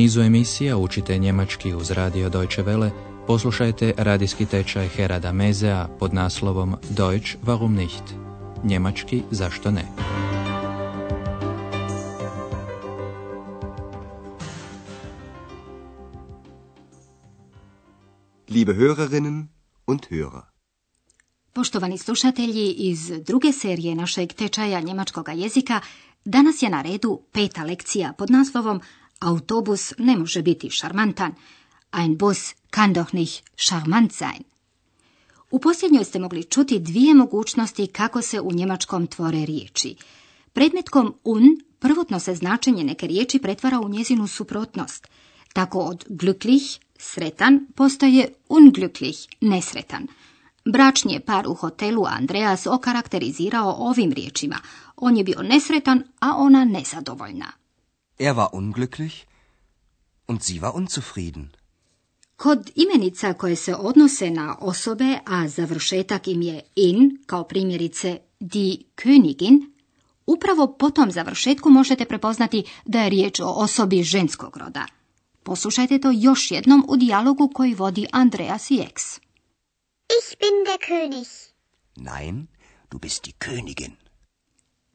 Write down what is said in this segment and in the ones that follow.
nizu emisija učite njemački uz radio Deutsche Welle, poslušajte radijski tečaj Herada Mezea pod naslovom Deutsch warum nicht? Njemački zašto ne? Liebe Hörerinnen und Hörer. Poštovani slušatelji, iz druge serije našeg tečaja njemačkog jezika danas je na redu peta lekcija pod naslovom Autobus ne može biti šarmantan. Ein Bus kann doch nicht charmant sein. U posljednjoj ste mogli čuti dvije mogućnosti kako se u njemačkom tvore riječi. Predmetkom un prvotno se značenje neke riječi pretvara u njezinu suprotnost. Tako od glücklich, sretan, postaje unglücklich, nesretan. Bračni je par u hotelu Andreas okarakterizirao ovim riječima. On je bio nesretan, a ona nezadovoljna. Er war unglücklich und sie war unzufrieden. Kod imenica koje se odnose na osobe, a završetak im je in, kao primjerice die Königin, upravo po tom završetku možete prepoznati da je riječ o osobi ženskog roda. Poslušajte to još jednom u dijalogu koji vodi Andreas i Ex. Ich bin der König. Nein, du bist die Königin.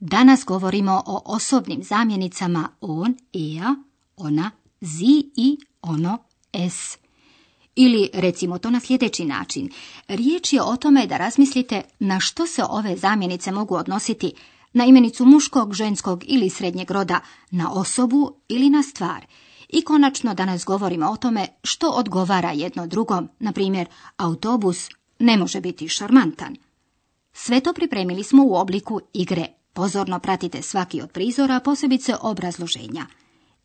Danas govorimo o osobnim zamjenicama on, er, ona, sie i ono, es. Ili recimo to na sljedeći način. Riječ je o tome da razmislite na što se ove zamjenice mogu odnositi na imenicu muškog, ženskog ili srednjeg roda, na osobu ili na stvar. I konačno danas govorimo o tome što odgovara jedno drugom, na primjer autobus ne može biti šarmantan. Sve to pripremili smo u obliku igre. Pozorno pratite svaki od prizora, posebice obrazloženja.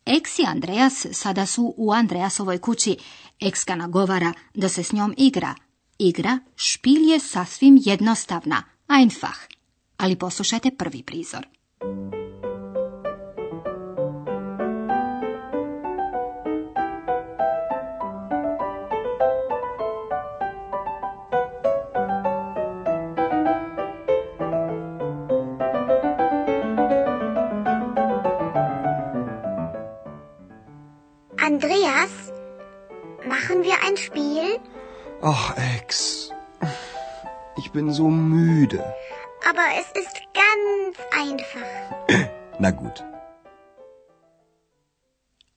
Eks i Andreas sada su u Andreasovoj kući. Ekska nagovara da se s njom igra. Igra špil je sasvim jednostavna, einfach. Ali poslušajte prvi prizor. Ach, Ex. Ich bin so müde. Aber es ist ganz einfach. Na gut.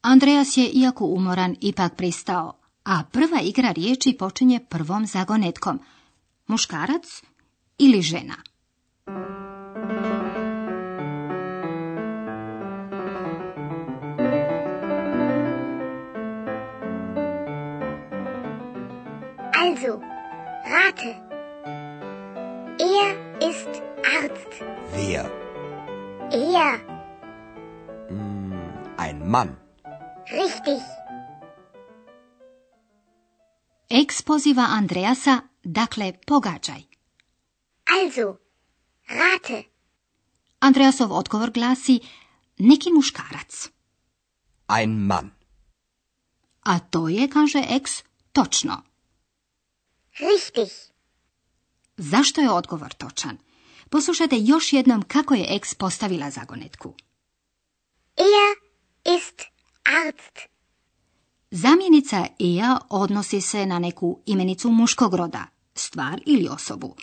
Andreas je, iako umoran, ipak pristao, a prva igra riječi počinje prvom zagonetkom. Muškarac ili žena? Also, rate. Er ist Arzt. Wer? Er. Hm, ein Mann. Richtig. Eks poziva Andreasa, dakle pogađaj. Also, rate. Andreasov odgovor glasi neki muškarac. Ein Mann. A to je, kaže Eks, točno. Richtig. Zašto je odgovor točan? Poslušajte još jednom kako je Eks postavila zagonetku. Er ist Arzt. Zamjenica ea odnosi se na neku imenicu muškog roda, stvar ili osobu.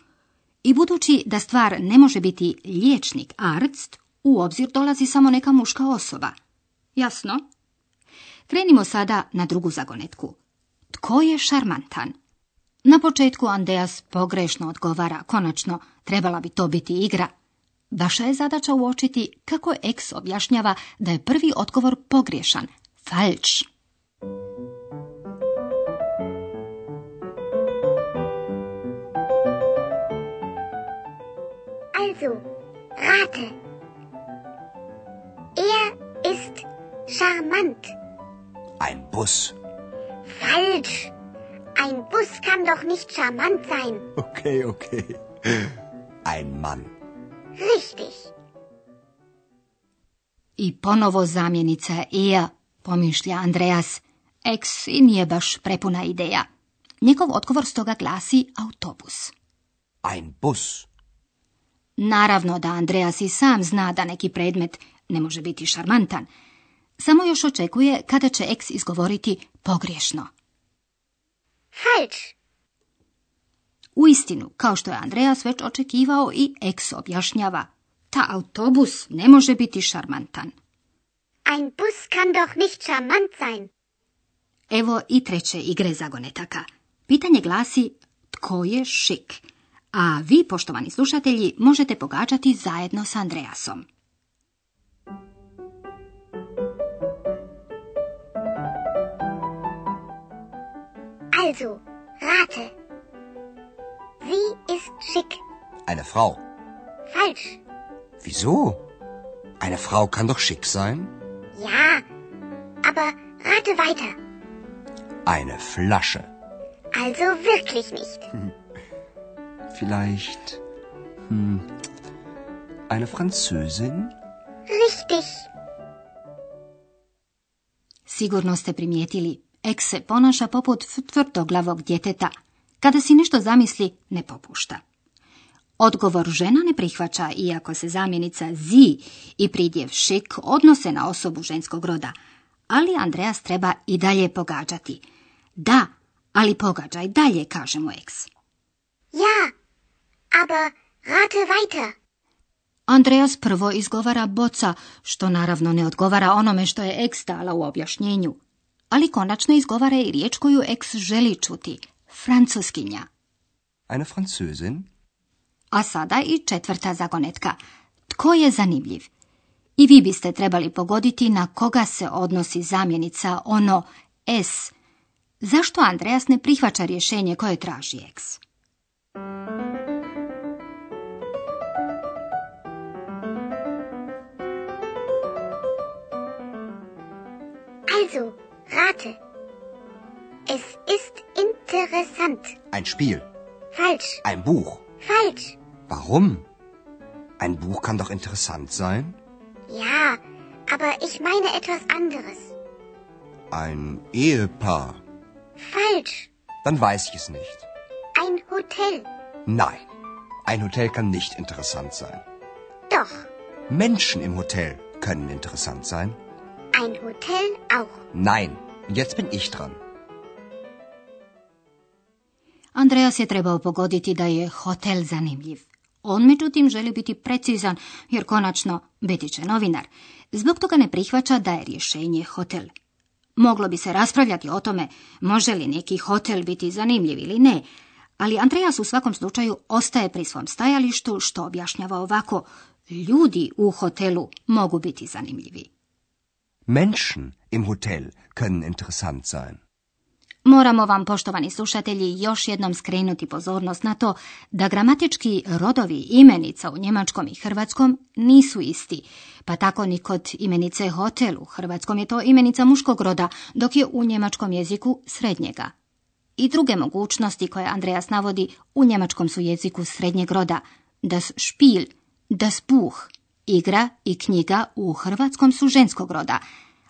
I budući da stvar ne može biti liječnik, arzt, u obzir dolazi samo neka muška osoba. Jasno? Krenimo sada na drugu zagonetku. Tko je šarmantan? Na početku Andeas pogrešno odgovara, konačno, trebala bi to biti igra. Vaša je zadaća uočiti kako X objašnjava da je prvi odgovor pogriješan, falsch. Also, rate. Er ist charmant. Ein Bus. Falsch. Ein Bus kann doch nicht charmant sein. Okay, okay. Ein Mann. Richtig. I ponovo zamjenica Ea, pomišlja Andreas. Eks i nije baš prepuna ideja. Njegov odgovor stoga glasi autobus. Ein Bus. Naravno da Andreas i sam zna da neki predmet ne može biti šarmantan. Samo još očekuje kada će X izgovoriti pogriješno. Falsch. U istinu, kao što je Andreas već očekivao i X objašnjava, ta autobus ne može biti šarmantan. Ein Bus kann doch nicht charmant sein. Evo i treće igre zagonetaka. Pitanje glasi tko je šik? A vi, poštovani slušatelji, možete pogađati zajedno s Andreasom. Also, rate. Sie ist schick. Eine Frau. Falsch. Wieso? Eine Frau kann doch schick sein. Ja, aber rate weiter. Eine Flasche. Also wirklich nicht. Vielleicht. Hm, eine Französin? Richtig. Sigurno ste primijetili, Ek se ponaša poput tvrdoglavog djeteta. Kada si nešto zamisli, ne popušta. Odgovor žena ne prihvaća, iako se zamjenica zi i pridjev šik odnose na osobu ženskog roda. Ali Andreas treba i dalje pogađati. Da, ali pogađaj dalje, kaže mu eks. Ja, aber rate weiter. Andreas prvo izgovara boca, što naravno ne odgovara onome što je eks dala u objašnjenju. Ali konačno izgovara i riječ koju eks želi čuti, francuskinja. Eine Französin? A sada i četvrta zagonetka. Tko je zanimljiv? I vi biste trebali pogoditi na koga se odnosi zamjenica ono S. Zašto Andreas ne prihvaća rješenje koje traži X? Also, rate. Es ist interessant. Ein Spiel. Falsch. Ein Buch. Falsch. Warum? Ein Buch kann doch interessant sein. Ja, aber ich meine etwas anderes. Ein Ehepaar. Falsch. Dann weiß ich es nicht. Ein Hotel. Nein, ein Hotel kann nicht interessant sein. Doch. Menschen im Hotel können interessant sein. Ein Hotel auch. Nein, jetzt bin ich dran. Andreas je trebao pogoditi da je hotel zanimljiv. On međutim želi biti precizan jer konačno biti će novinar. Zbog toga ne prihvaća da je rješenje hotel. Moglo bi se raspravljati o tome može li neki hotel biti zanimljiv ili ne, ali Andreas u svakom slučaju ostaje pri svom stajalištu što objašnjava ovako ljudi u hotelu mogu biti zanimljivi. Menschen im Hotel können interessant sein. Moramo vam, poštovani slušatelji, još jednom skrenuti pozornost na to da gramatički rodovi imenica u njemačkom i hrvatskom nisu isti, pa tako ni kod imenice hotel u hrvatskom je to imenica muškog roda, dok je u njemačkom jeziku srednjega. I druge mogućnosti koje Andreas navodi u njemačkom su jeziku srednjeg roda, das Spiel, das Buch, igra i knjiga u hrvatskom su ženskog roda.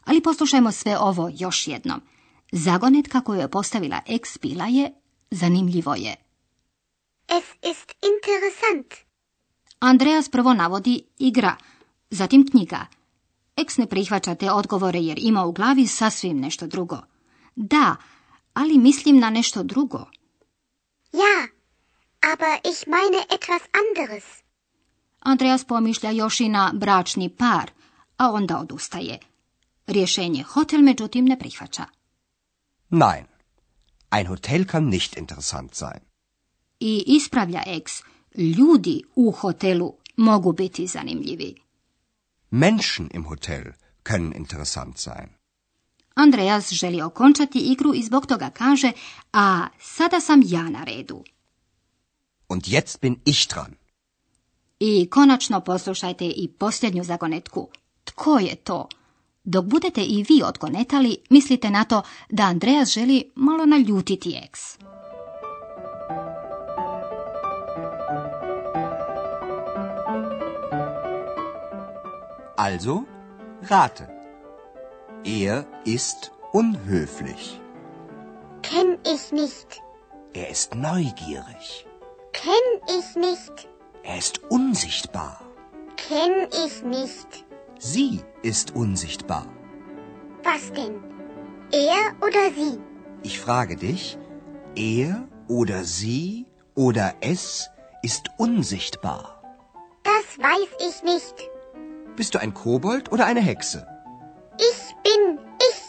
Ali poslušajmo sve ovo još jednom. Zagonetka koju je postavila ex bila je zanimljivo je. Es ist interessant. Andreas prvo navodi igra, zatim knjiga. Eks ne prihvaća te odgovore jer ima u glavi sasvim nešto drugo. Da, ali mislim na nešto drugo. Ja, aber ich meine etwas anderes. Andreas pomišlja još i na bračni par, a onda odustaje. Rješenje hotel međutim ne prihvaća. Nein, ein Hotel kann nicht interessant sein. I ispravlja eks, ljudi u hotelu mogu biti zanimljivi. Menschen im Hotel können interessant sein. Andreas želi okončati igru i zbog toga kaže, a sada sam ja na redu. Und jetzt bin ich dran. I konačno poslušajte i posljednju zagonetku. Tko je to? Dok budete i vi odgonetali, mislite na to da Andreas želi malo naljutiti eks. Also, rate. Er ist unhöflich. Kenn ich nicht. Er ist neugierig. Kenn ich nicht. Er ist unsichtbar. Kenn ich nicht. Sie ist unsichtbar. Was denn? Er oder sie? Ich frage dich, er oder sie oder es ist unsichtbar. Das weiß ich nicht. Bist du ein Kobold oder eine Hexe? Ich bin ich.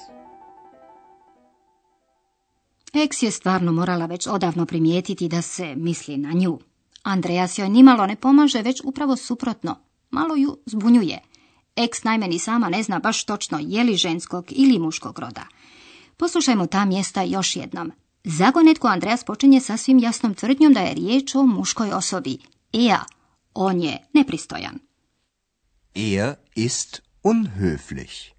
Eks je stvarno morala već odavno primijetiti da se misli na nju. Andreas joj nimalo ne pomaže, već upravo suprotno. Malo ju zbunjuje. Eks najme ni sama ne zna baš točno je li ženskog ili muškog roda. Poslušajmo ta mjesta još jednom. Zagonetku Andreas počinje sasvim jasnom tvrdnjom da je riječ o muškoj osobi. Ea, on je nepristojan. Er ist unhöflich.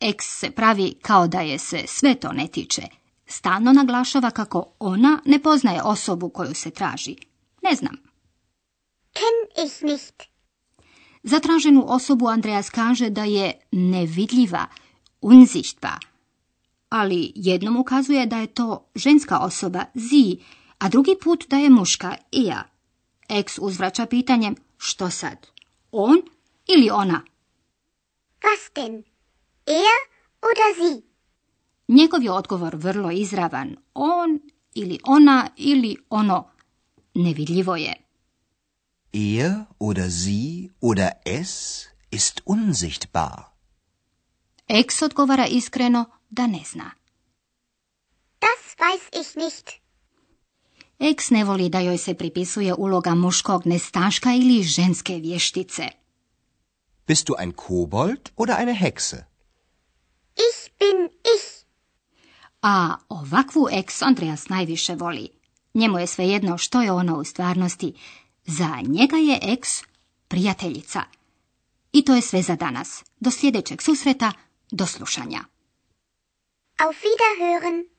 Eks se pravi kao da je se sve to ne tiče. Stalno naglašava kako ona ne poznaje osobu koju se traži. Ne znam. Kenn ich nicht. Za traženu osobu Andreas kaže da je nevidljiva, unsichtbar. Ali jednom ukazuje da je to ženska osoba, sie, a drugi put da je muška, ia. Ex uzvraća pitanjem, što sad? On ili ona? Was denn? Er oder sie? Njegov je odgovor vrlo izravan. On ili ona ili ono. Nevidljivo je. Er oder sie oder es ist unsichtbar. Ex odgovara iskreno da ne zna. Das weiß ich nicht. Ex ne voli da joj se pripisuje uloga muškog nestaška ili ženske vještice. Bist du ein Kobold oder eine Hexe? Ich bin ich. A ovakvu ex Andreas najviše voli. Njemu je svejedno što je ona u stvarnosti. Za njega je ex prijateljica. I to je sve za danas. Do sljedećeg susreta, do slušanja. Auf Wiederhören.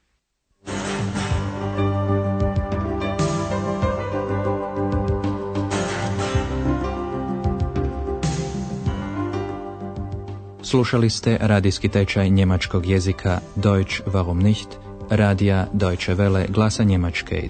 Slušali ste radijski tečaj njemačkog jezika Deutsch warum nicht, radija Deutsche Welle glasa Njemačke,